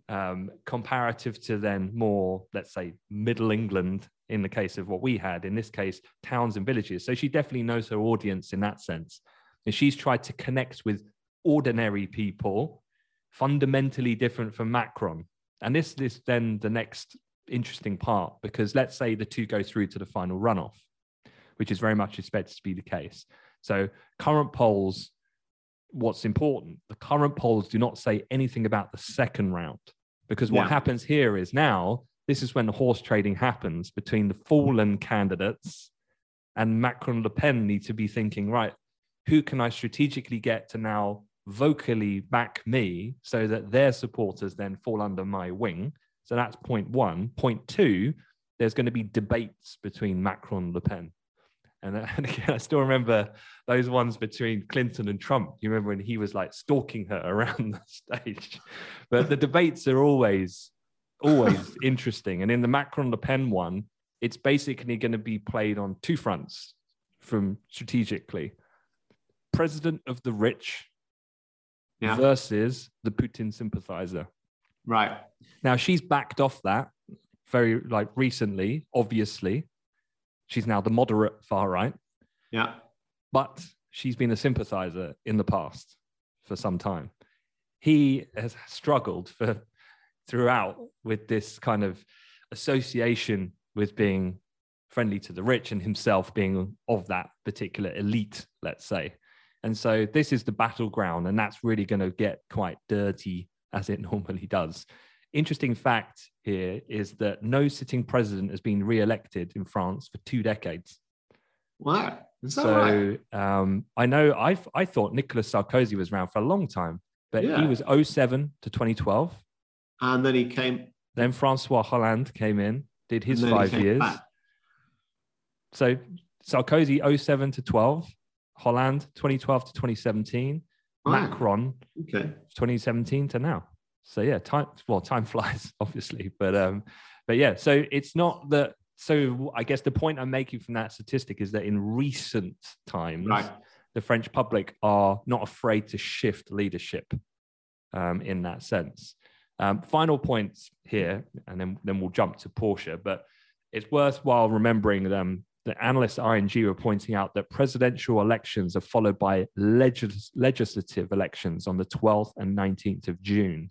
um, comparative to then more, let's say, middle England in the case of what we had, in this case, towns and villages. So she definitely knows her audience in that sense. And she's tried to connect with ordinary people, fundamentally different from Macron. And this is then the next interesting part, because let's say the two go through to the final runoff, which is very much expected to be the case. So current polls, what's important, the current polls do not say anything about the second round. Because what yeah. happens here is now this is when the horse trading happens between the fallen candidates and Macron Le Pen need to be thinking, right, who can I strategically get to now vocally back me so that their supporters then fall under my wing? So that's point one. Point two, there's going to be debates between Macron and Le Pen. And, and again, I still remember those ones between Clinton and Trump. You remember when he was like stalking her around the stage? But the debates are always always interesting. And in the Macron Le Pen one, it's basically going to be played on two fronts from strategically president of the rich yeah. versus the Putin sympathizer. Right. Now she's backed off that very like recently, obviously. She's now the moderate far right. Yeah. But she's been a sympathizer in the past for some time. He has struggled for throughout with this kind of association with being friendly to the rich and himself being of that particular elite, let's say. And so this is the battleground, and that's really going to get quite dirty as it normally does. Interesting fact here is that no sitting president has been re-elected in France for two decades. Wow. so right? um, I know I I thought Nicolas Sarkozy was around for a long time, but yeah. he was 07 to 2012. And then he came. Then Francois Hollande came in, did his five years. Back. So Sarkozy 07 to 12, Hollande 2012 to 2017, Macron okay. 2017 to now. So yeah, time well, time flies, obviously. But um, but yeah, so it's not that so I guess the point I'm making from that statistic is that in recent times, right. the French public are not afraid to shift leadership um, in that sense. Um, final points here, and then, then we'll jump to Porsche. But it's worthwhile remembering them. The analysts at ING were pointing out that presidential elections are followed by legis- legislative elections on the 12th and 19th of June.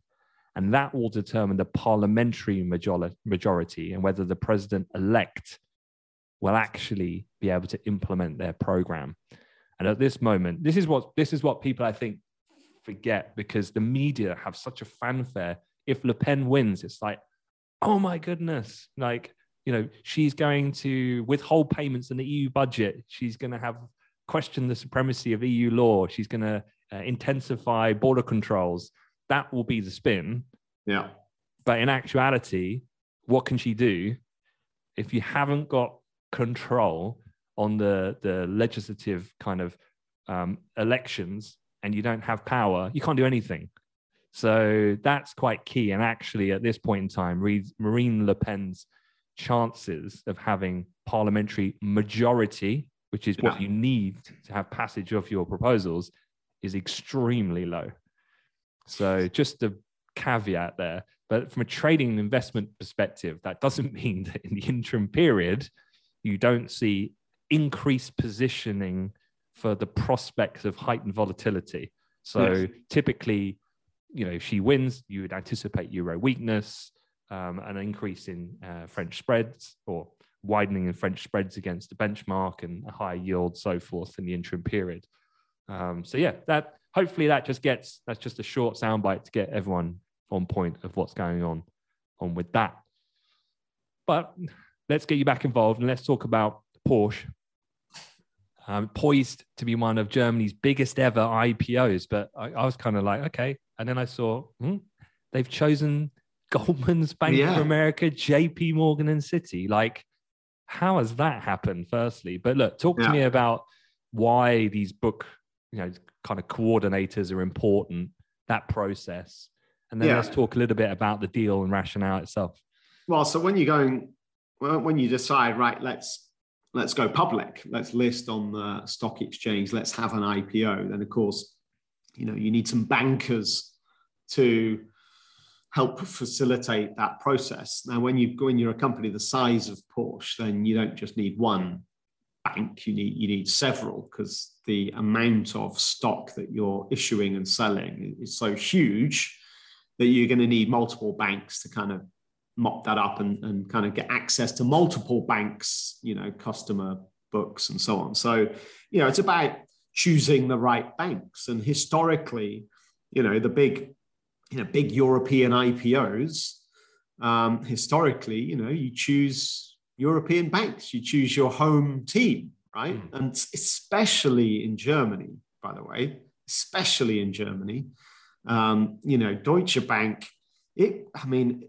And that will determine the parliamentary majority and whether the president elect will actually be able to implement their program. And at this moment, this is what this is what people I think forget because the media have such a fanfare if Le Pen wins, it's like, oh my goodness, like, you know, she's going to withhold payments in the EU budget. She's going to have questioned the supremacy of EU law. She's going to uh, intensify border controls. That will be the spin. Yeah. But in actuality, what can she do if you haven't got control on the the legislative kind of um, elections and you don't have power? You can't do anything. So that's quite key. And actually, at this point in time, Marine Le Pen's chances of having parliamentary majority, which is yeah. what you need to have passage of your proposals, is extremely low. So just a caveat there. But from a trading and investment perspective, that doesn't mean that in the interim period, you don't see increased positioning for the prospects of heightened volatility. So yes. typically, you know, if she wins, you would anticipate euro weakness, um, an increase in uh, French spreads or widening in French spreads against the benchmark and a higher yield, so forth in the interim period. Um, so yeah, that hopefully that just gets that's just a short soundbite to get everyone on point of what's going on on with that. But let's get you back involved and let's talk about Porsche um, poised to be one of Germany's biggest ever IPOs. But I, I was kind of like, okay. And then I saw hmm, they've chosen Goldman's Bank yeah. of America, JP Morgan, and Citi. Like, how has that happened, firstly? But look, talk yeah. to me about why these book, you know, kind of coordinators are important, that process, And then Yeah. let's talk a little bit about the deal and rationale itself. Well, so when you're going, well, when you decide, right, let's let's go public, let's list on the stock exchange, let's have an IPO, then of course, you know, you need some bankers to help facilitate that process. Now, when you when you're a company the size of Porsche, then you don't just need one bank, you need you need several because the amount of stock that you're issuing and selling is so huge that you're going to need multiple banks to kind of mop that up and, and kind of get access to multiple banks, you know, customer books and so on. So, you know, it's about choosing the right banks. And historically, you know, the big, you know, big European IPOs, um, historically, you know, you choose European banks, you choose your home team, right? And especially in Germany, by the way, especially in Germany, um, you know, Deutsche Bank, it, I mean,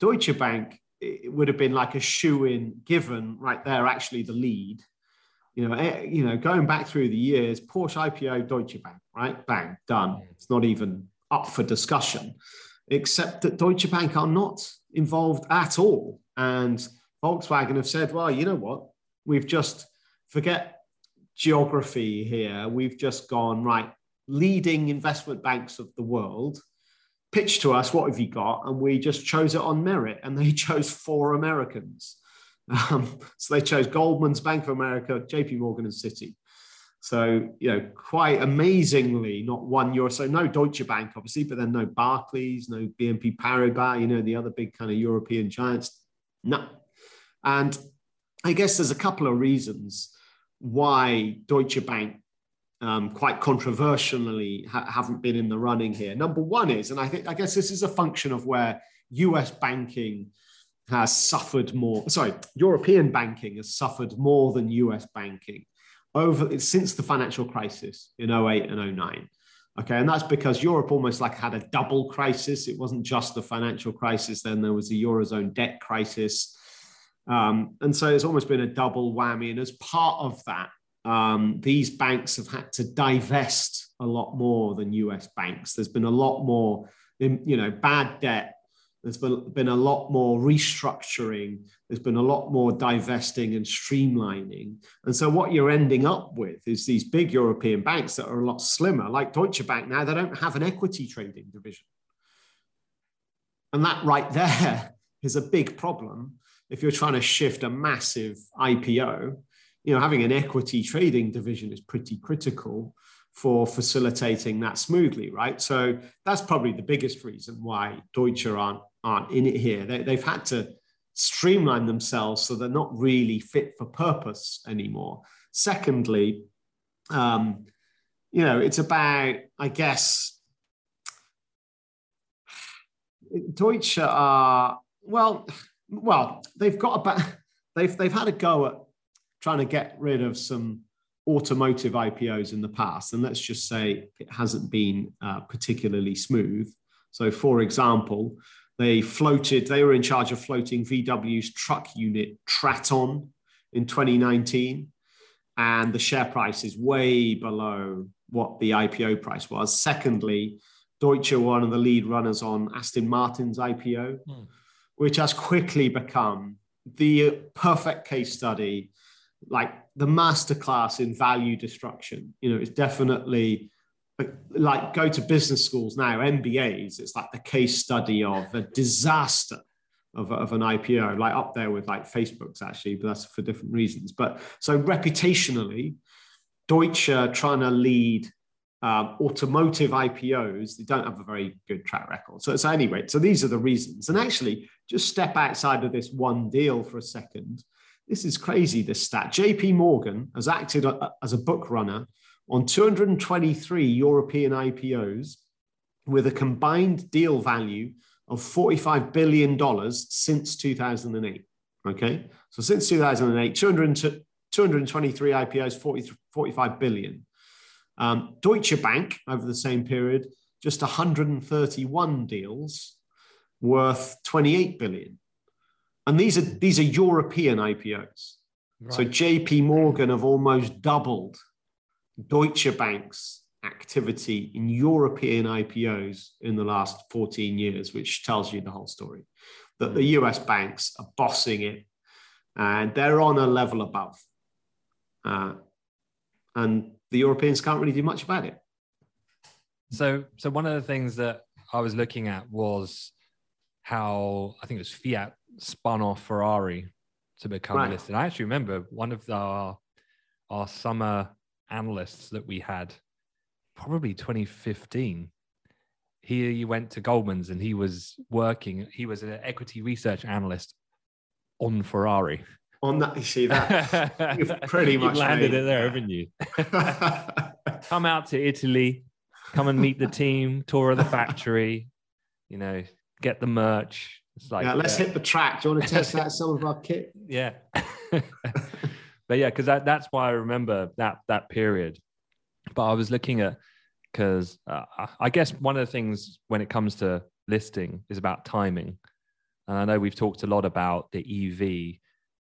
Deutsche Bank it would have been like a shoe in given right there, actually the lead. You know, eh, you know, going back through the years, Porsche IPO, Deutsche Bank, right? Bang, done. It's not even up for discussion, except that Deutsche Bank are not involved at all. And Volkswagen have said, well, you know what? We've just forget geography here. We've just gone right. Leading investment banks of the world pitched to us, what have you got? And we just chose it on merit. And they chose four Americans. Um, so they chose Goldman's, Bank of America, JP Morgan, and Citi. So, you know, quite amazingly, not one euro. So no Deutsche Bank, obviously, but then no Barclays, no BNP Paribas, you know, the other big kind of European giants. No. And I guess there's a couple of reasons why Deutsche Bank um, quite controversially ha- haven't been in the running here. Number one is, and I think I guess this is a function of where US banking has suffered more. Sorry, European banking has suffered more than US banking over since the financial crisis in 08 and 09. Okay, and that's because Europe almost like had a double crisis. It wasn't just the financial crisis, then there was the Eurozone debt crisis. Um, and so it's almost been a double whammy. And as part of that, um, these banks have had to divest a lot more than US banks. There's been a lot more, you know, bad debt. There's been, been a lot more restructuring. There's been a lot more divesting and streamlining. And so what you're ending up with is these big European banks that are a lot slimmer, like Deutsche Bank now, they don't have an equity trading division. And that right there is a big problem if you're trying to shift a massive IPO you know, having an equity trading division is pretty critical for facilitating that smoothly, right? So that's probably the biggest reason why Deutsche aren't, aren't in it here. They, they've had to streamline themselves so they're not really fit for purpose anymore. Secondly, um, you know, it's about, I guess, Deutsche are well, well, they've got about they've they've had a go at trying to get rid of some automotive IPOs in the past, and let's just say it hasn't been uh, particularly smooth. So, for example, they floated, they were in charge of floating VW's truck unit Traton in 2019, and the share price is way below what the IPO price was. Secondly, Deutsche were one of the lead runners on Aston Martin's IPO, Hmm. Which has quickly become the perfect case study like the masterclass in value destruction. You know, it's definitely like go to business schools now, MBAs, it's like the case study of a disaster of, of an IPO, like up there with like Facebook's actually, but that's for different reasons. But so reputationally, Deutsche trying to lead um, automotive IPOs, they don't have a very good track record. So, so anyway, so these are the reasons. And actually, just step outside of this one deal for a second this is crazy, this stat. JP Morgan has acted as a book runner on 223 European IPOs with a combined deal value of $45 billion since 2008. Okay. So since 2008, 200, 223 IPOs, 40, 45 billion. Um, Deutsche Bank over the same period, just 131 deals worth 28 billion. And these are these are European IPOs. Right. So JP Morgan have almost doubled Deutsche Bank's activity in European IPOs in the last 14 years, which tells you the whole story. That the US banks are bossing it and they're on a level above. Uh, and the Europeans can't really do much about it. So, so one of the things that I was looking at was how I think it was Fiat spun off Ferrari to become right. listed. I actually remember one of our our summer analysts that we had, probably 2015. He, he went to Goldman's and he was working. He was an equity research analyst on Ferrari. On that, you see that you've pretty much landed it there, haven't you? come out to Italy, come and meet the team, tour of the factory. You know, get the merch. It's like, yeah, let's uh, hit the track. Do you want to test out some of our kit? Yeah. but yeah, because that, that's why I remember that that period. But I was looking at because uh, I guess one of the things when it comes to listing is about timing. And I know we've talked a lot about the EV,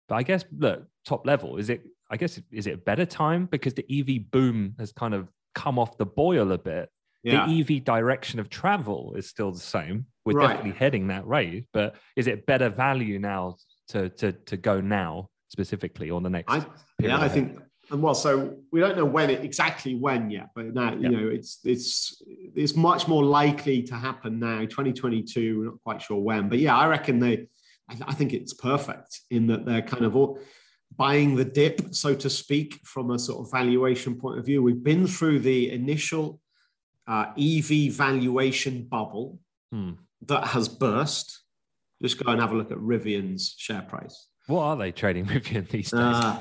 but I guess look top level is it? I guess is it a better time because the EV boom has kind of come off the boil a bit. Yeah. The EV direction of travel is still the same. We're right. definitely heading that way, but is it better value now to to to go now specifically on the next? I, yeah, I think and well, so we don't know when it exactly when yet, but now you know it's it's it's much more likely to happen now. 2022, we're not quite sure when, but yeah, I reckon they. I, th- I think it's perfect in that they're kind of all buying the dip, so to speak, from a sort of valuation point of view. We've been through the initial uh, EV valuation bubble hmm. that has burst. Just go and have a look at Rivian's share price. What are they trading Rivian these days? Uh,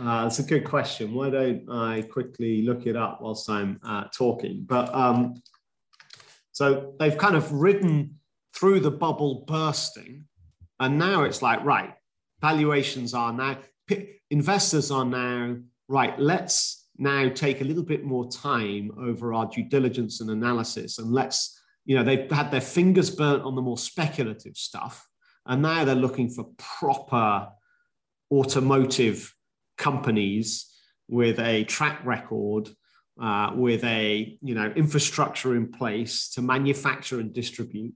uh, that's a good question. Why don't I quickly look it up whilst I'm uh, talking? But um, so they've kind of ridden through the bubble bursting, and now it's like right, valuations are now investors are now right. Let's now take a little bit more time over our due diligence and analysis, and let's you know they've had their fingers burnt on the more speculative stuff and now they're looking for proper automotive companies with a track record, uh, with a you know infrastructure in place to manufacture and distribute.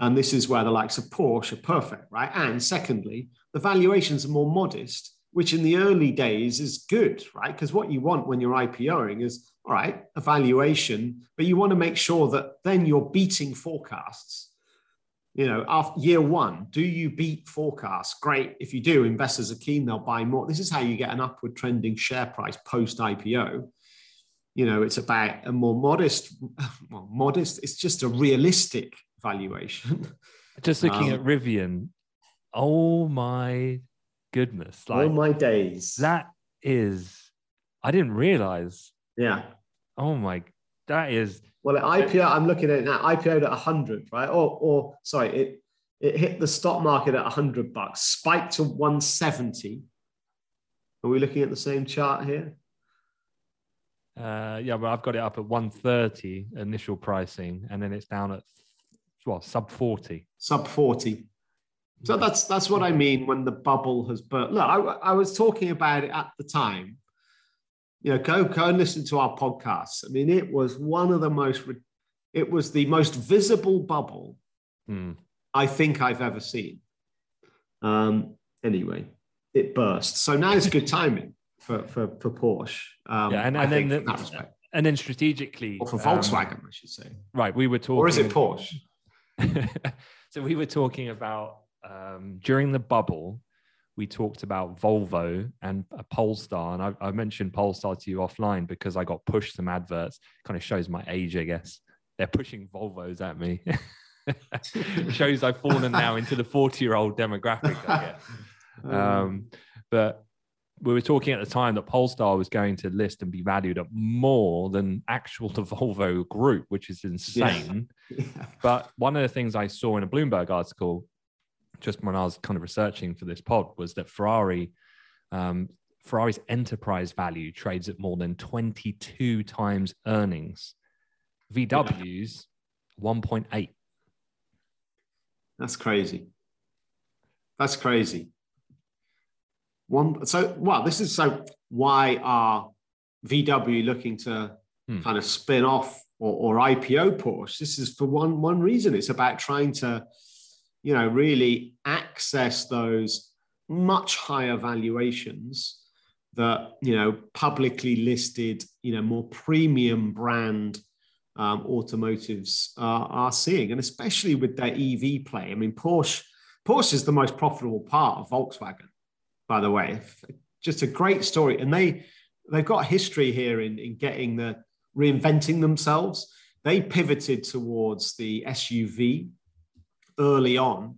And this is where the likes of Porsche are perfect, right? And secondly, the valuations are more modest, which in the early days is good, right? Because what you want when you're IPOing is all right, a valuation, but you want to make sure that then you're beating forecasts you know, after year one, do you beat forecasts? Great. If you do, investors are keen, they'll buy more. This is how you get an upward trending share price post IPO. You know, it's about a more modest, well, modest, it's just a realistic valuation. Just looking um, at Rivian, oh my goodness. Like, all my days. That is, I didn't realize. Yeah. Oh my, that is well, at IPO, I'm looking at it now. IPO'd at 100, right? Or, or sorry, it it hit the stock market at 100 bucks, spiked to 170. Are we looking at the same chart here? Uh, yeah, but I've got it up at 130 initial pricing, and then it's down at well sub 40. Sub 40. So that's that's what I mean when the bubble has burst. Look, I, I was talking about it at the time you know, go go and listen to our podcasts. I mean, it was one of the most, it was the most visible bubble mm. I think I've ever seen. Um, anyway, it burst. So now it's good timing for for, for Porsche. Um, yeah, and, and then the, and then strategically, or for Volkswagen, um, I should say. Right, we were talking, or is it Porsche? so we were talking about um, during the bubble we talked about Volvo and a Polestar, and I, I, mentioned Polestar to you offline because I got pushed some adverts. Kind of shows my age, I guess. They're pushing Volvos at me. shows I've fallen now into the forty-year-old demographic. I guess. Um, um, but we were talking at the time that Polestar was going to list and be valued at more than actual the Volvo group, which is insane. Yeah. Yeah. But one of the things I saw in a Bloomberg article just when I was kind of researching for this pod was that Ferrari, um, Ferrari's enterprise value trades at more than 22 times earnings. VW's yeah. 1.8. That's crazy. That's crazy. One. So, well, this is so. Why are VW looking to hmm. kind of spin off or, or IPO Porsche. This is for one one reason. It's about trying to, you know, really access those much higher valuations that you know publicly listed, you know, more premium brand um, automotives are, are seeing, and especially with their EV play. I mean, Porsche Porsche is the most profitable part of Volkswagen, by the way. Just a great story, and they they've got history here in in getting the reinventing themselves. They pivoted towards the SUV early on,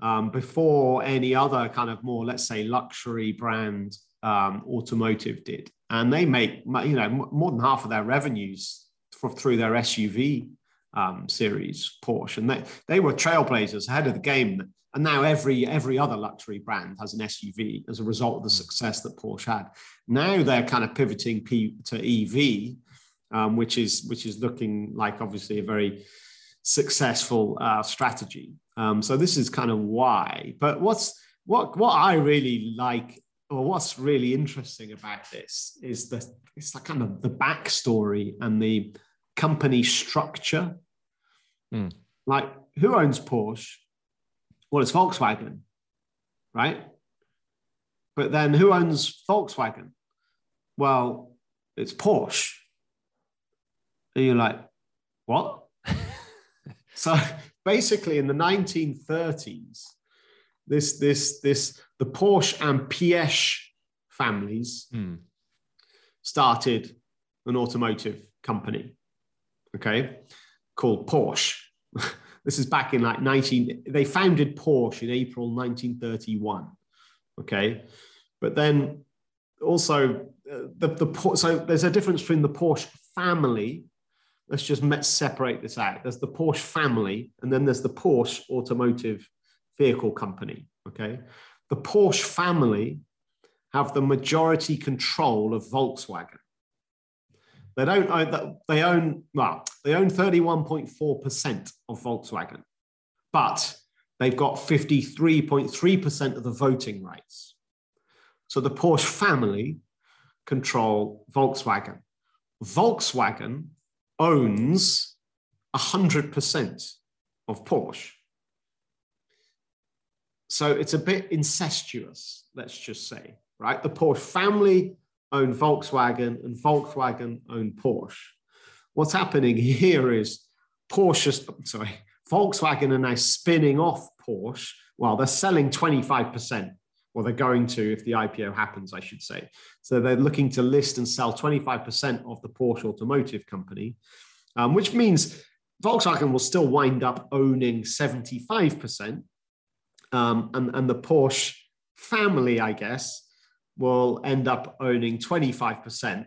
um, before any other kind of more, let's say, luxury brand um, automotive did. And they make, you know, more than half of their revenues for, through their SUV um, series, Porsche. And they, they were trailblazers ahead of the game. And now every every other luxury brand has an SUV as a result of the success that Porsche had. Now they're kind of pivoting P to EV, um, which is which is looking like obviously a very successful uh, strategy. Um, so this is kind of why. But what's what what I really like, or what's really interesting about this is that it's the kind of the backstory and the company structure. Mm. Like who owns Porsche? Well, it's Volkswagen, right? But then who owns Volkswagen? Well, it's Porsche. And you're like, what? so basically in the 1930s, this, this, this, the Porsche and Piëch families mm. started an automotive company, okay, called Porsche. this is back in like 19, they founded Porsche in April 1931, okay. But then also uh, the, the, so there's a difference between the Porsche family let's just separate this out. There's the Porsche family, and then there's the Porsche Automotive Vehicle Company. Okay, the Porsche family have the majority control of Volkswagen. They don't own they own well, they own 31.4% of Volkswagen, but they've got 53.3% of the voting rights. So the Porsche family control Volkswagen. Volkswagen owns 100% of Porsche. So it's a bit incestuous, let's just say, right? The Porsche family own Volkswagen and Volkswagen own Porsche. What's happening here is Porsche, sorry, Volkswagen are now spinning off Porsche. Well, they're selling 25% or they're going to if the IPO happens, I should say. So they're looking to list and sell 25% of the Porsche Automotive Company, um, which means Volkswagen will still wind up owning 75%. Um, and, and the Porsche family, I guess, will end up owning 25%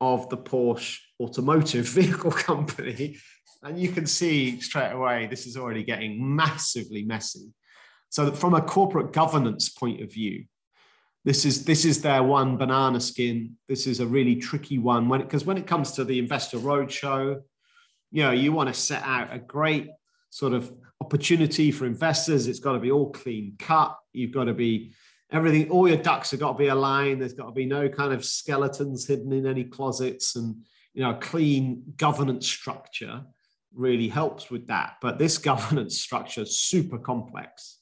of the Porsche Automotive Vehicle Company. And you can see straight away, this is already getting massively messy. So from a corporate governance point of view, this is this is their one banana skin. This is a really tricky one when because when it comes to the investor roadshow, you know, you want to set out a great sort of opportunity for investors. It's got to be all clean cut. You've got to be everything, all your ducks have got to be aligned. There's got to be no kind of skeletons hidden in any closets and you know, a clean governance structure really helps with that. But this governance structure is super complex.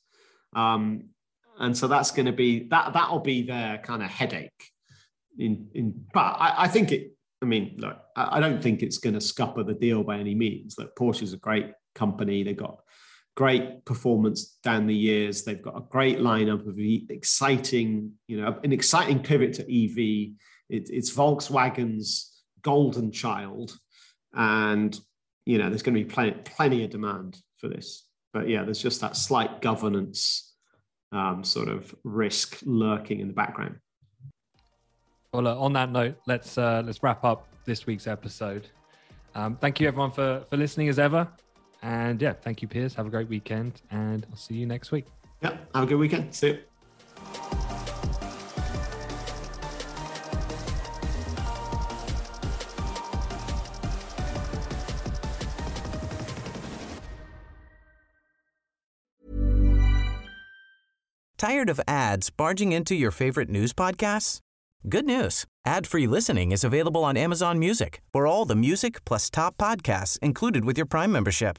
Um, and so that's going to be that that'll be their kind of headache. In in, but I, I think it. I mean, look, I, I don't think it's going to scupper the deal by any means. Porsche is a great company. They've got great performance down the years. They've got a great lineup of exciting, you know, an exciting pivot to EV. It, it's Volkswagen's golden child, and you know, there's going to be plenty plenty of demand for this but yeah, there's just that slight governance um, sort of risk lurking in the background. Well, uh, on that note, let's uh, let's wrap up this week's episode. Um, thank you everyone for for listening as ever, and yeah, thank you, Piers. Have a great weekend, and I'll see you next week. Yeah, have a good weekend. See you. Tired of ads barging into your favorite news podcasts? Good news. Ad-free listening is available on Amazon Music for all the music plus top podcasts included with your Prime membership.